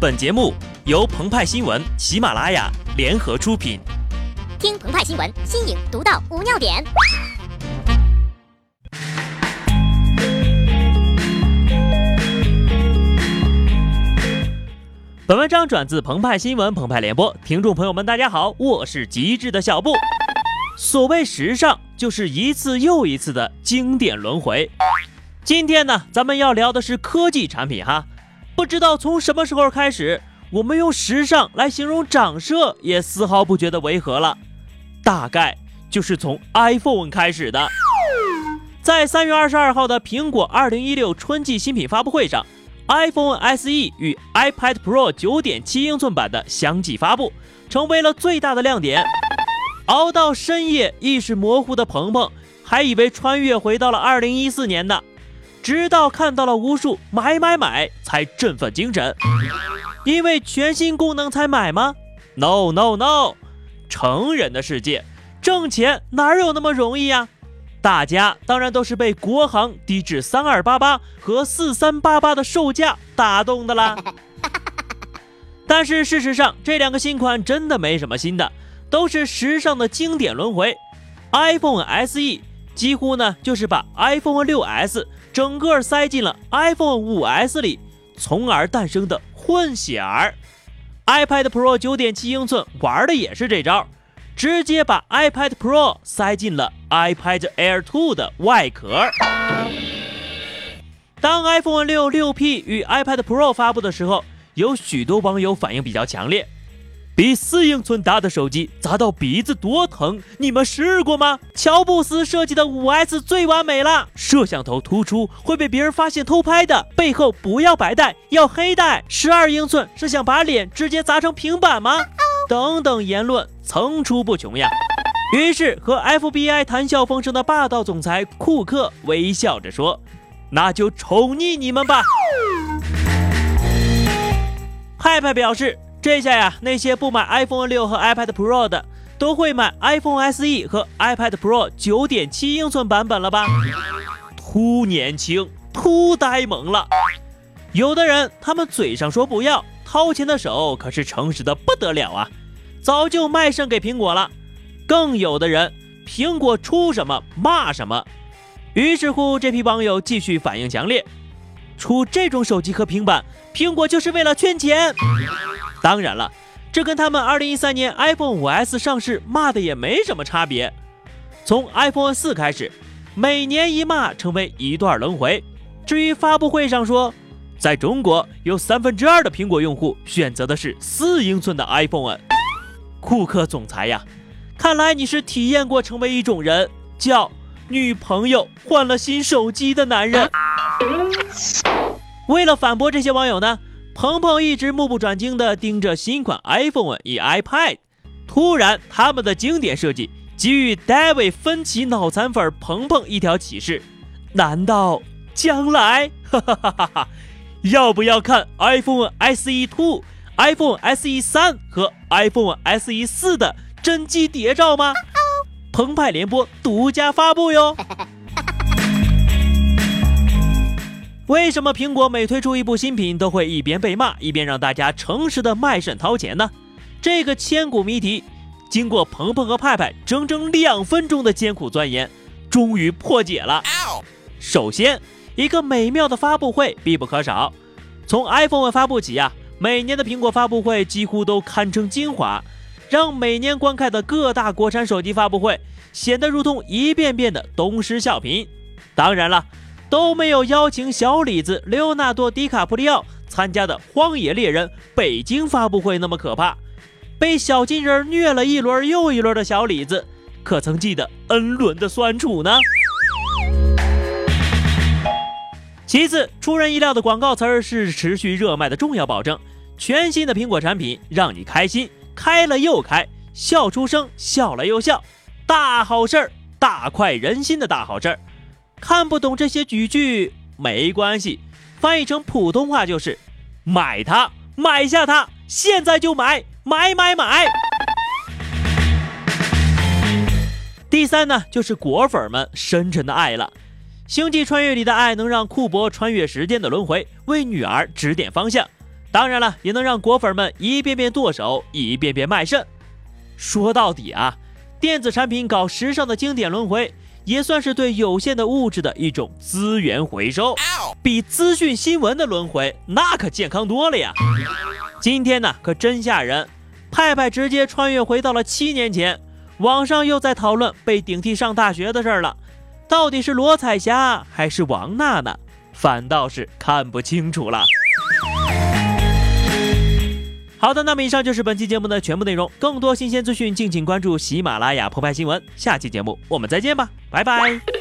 本节目由澎湃新闻、喜马拉雅联合出品。听澎湃新闻，新颖独到，无尿点。本文章转自澎湃新闻《澎湃联播，听众朋友们，大家好，我是极致的小布。所谓时尚，就是一次又一次的经典轮回。今天呢，咱们要聊的是科技产品哈。不知道从什么时候开始，我们用时尚来形容长射也丝毫不觉得违和了。大概就是从 iPhone 开始的。在三月二十二号的苹果二零一六春季新品发布会上。iPhone SE 与 iPad Pro 9.7英寸版的相继发布，成为了最大的亮点。熬到深夜，意识模糊的鹏鹏还以为穿越回到了2014年呢，直到看到了无数买买买，才振奋精神。因为全新功能才买吗？No No No！成人的世界，挣钱哪有那么容易呀？大家当然都是被国行低至三二八八和四三八八的售价打动的啦。但是事实上，这两个新款真的没什么新的，都是时尚的经典轮回。iPhone SE 几乎呢就是把 iPhone 6s 整个塞进了 iPhone 5s 里，从而诞生的混血儿。iPad Pro 九点七英寸玩的也是这招。直接把 iPad Pro 塞进了 iPad Air 2的外壳。当 iPhone 6 6P 与 iPad Pro 发布的时候，有许多网友反应比较强烈。比四英寸大的手机砸到鼻子多疼，你们试过吗？乔布斯设计的 5S 最完美了，摄像头突出会被别人发现偷拍的，背后不要白带，要黑带。十二英寸是想把脸直接砸成平板吗？等等言论层出不穷呀。于是和 FBI 谈笑风生的霸道总裁库克微笑着说：“那就宠溺你们吧。”派派表示，这下呀，那些不买 iPhone 六和 iPad Pro 的，都会买 iPhone SE 和 iPad Pro 9.7英寸版本了吧？突年轻，突呆萌了。有的人，他们嘴上说不要，掏钱的手可是诚实的不得了啊。早就卖肾给苹果了，更有的人，苹果出什么骂什么。于是乎，这批网友继续反应强烈，出这种手机和平板，苹果就是为了圈钱。当然了，这跟他们2013年 iPhone 5S 上市骂的也没什么差别。从 iPhone 4开始，每年一骂成为一段轮回。至于发布会上说，在中国有三分之二的苹果用户选择的是四英寸的 iPhone。库克总裁呀，看来你是体验过成为一种人，叫女朋友换了新手机的男人。为了反驳这些网友呢，鹏鹏一直目不转睛地盯着新款 iPhone 与 iPad。突然，他们的经典设计给予 David 分歧脑残粉鹏鹏一条启示：难道将来，哈哈哈哈哈，要不要看 iPhone SE Two？iPhone SE 三和 iPhone SE 四的真机谍照吗？澎湃联播独家发布哟！为什么苹果每推出一部新品都会一边被骂一边让大家诚实的卖肾掏钱呢？这个千古谜题，经过鹏鹏和派派整整两分钟的艰苦钻研，终于破解了。首先，一个美妙的发布会必不可少。从 iPhone 发布起啊。每年的苹果发布会几乎都堪称精华，让每年观看的各大国产手机发布会显得如同一遍遍的东施效颦。当然了，都没有邀请小李子莱昂纳多·迪卡普里奥参加的《荒野猎人》北京发布会那么可怕。被小金人虐了一轮又一轮的小李子，可曾记得 N 轮的酸楚呢？其次，出人意料的广告词儿是持续热卖的重要保证。全新的苹果产品让你开心，开了又开，笑出声，笑了又笑，大好事儿，大快人心的大好事儿。看不懂这些语句没关系，翻译成普通话就是买它，买下它，现在就买，买买买。第三呢，就是果粉们深沉的爱了。星际穿越里的爱能让库珀穿越时间的轮回，为女儿指点方向。当然了，也能让果粉们一遍遍剁手，一遍遍卖肾。说到底啊，电子产品搞时尚的经典轮回，也算是对有限的物质的一种资源回收，比资讯新闻的轮回那可健康多了呀。今天呢，可真吓人，派派直接穿越回到了七年前，网上又在讨论被顶替上大学的事儿了，到底是罗彩霞还是王娜娜？反倒是看不清楚了。好的，那么以上就是本期节目的全部内容。更多新鲜资讯，敬请关注喜马拉雅澎湃新闻。下期节目我们再见吧，拜拜。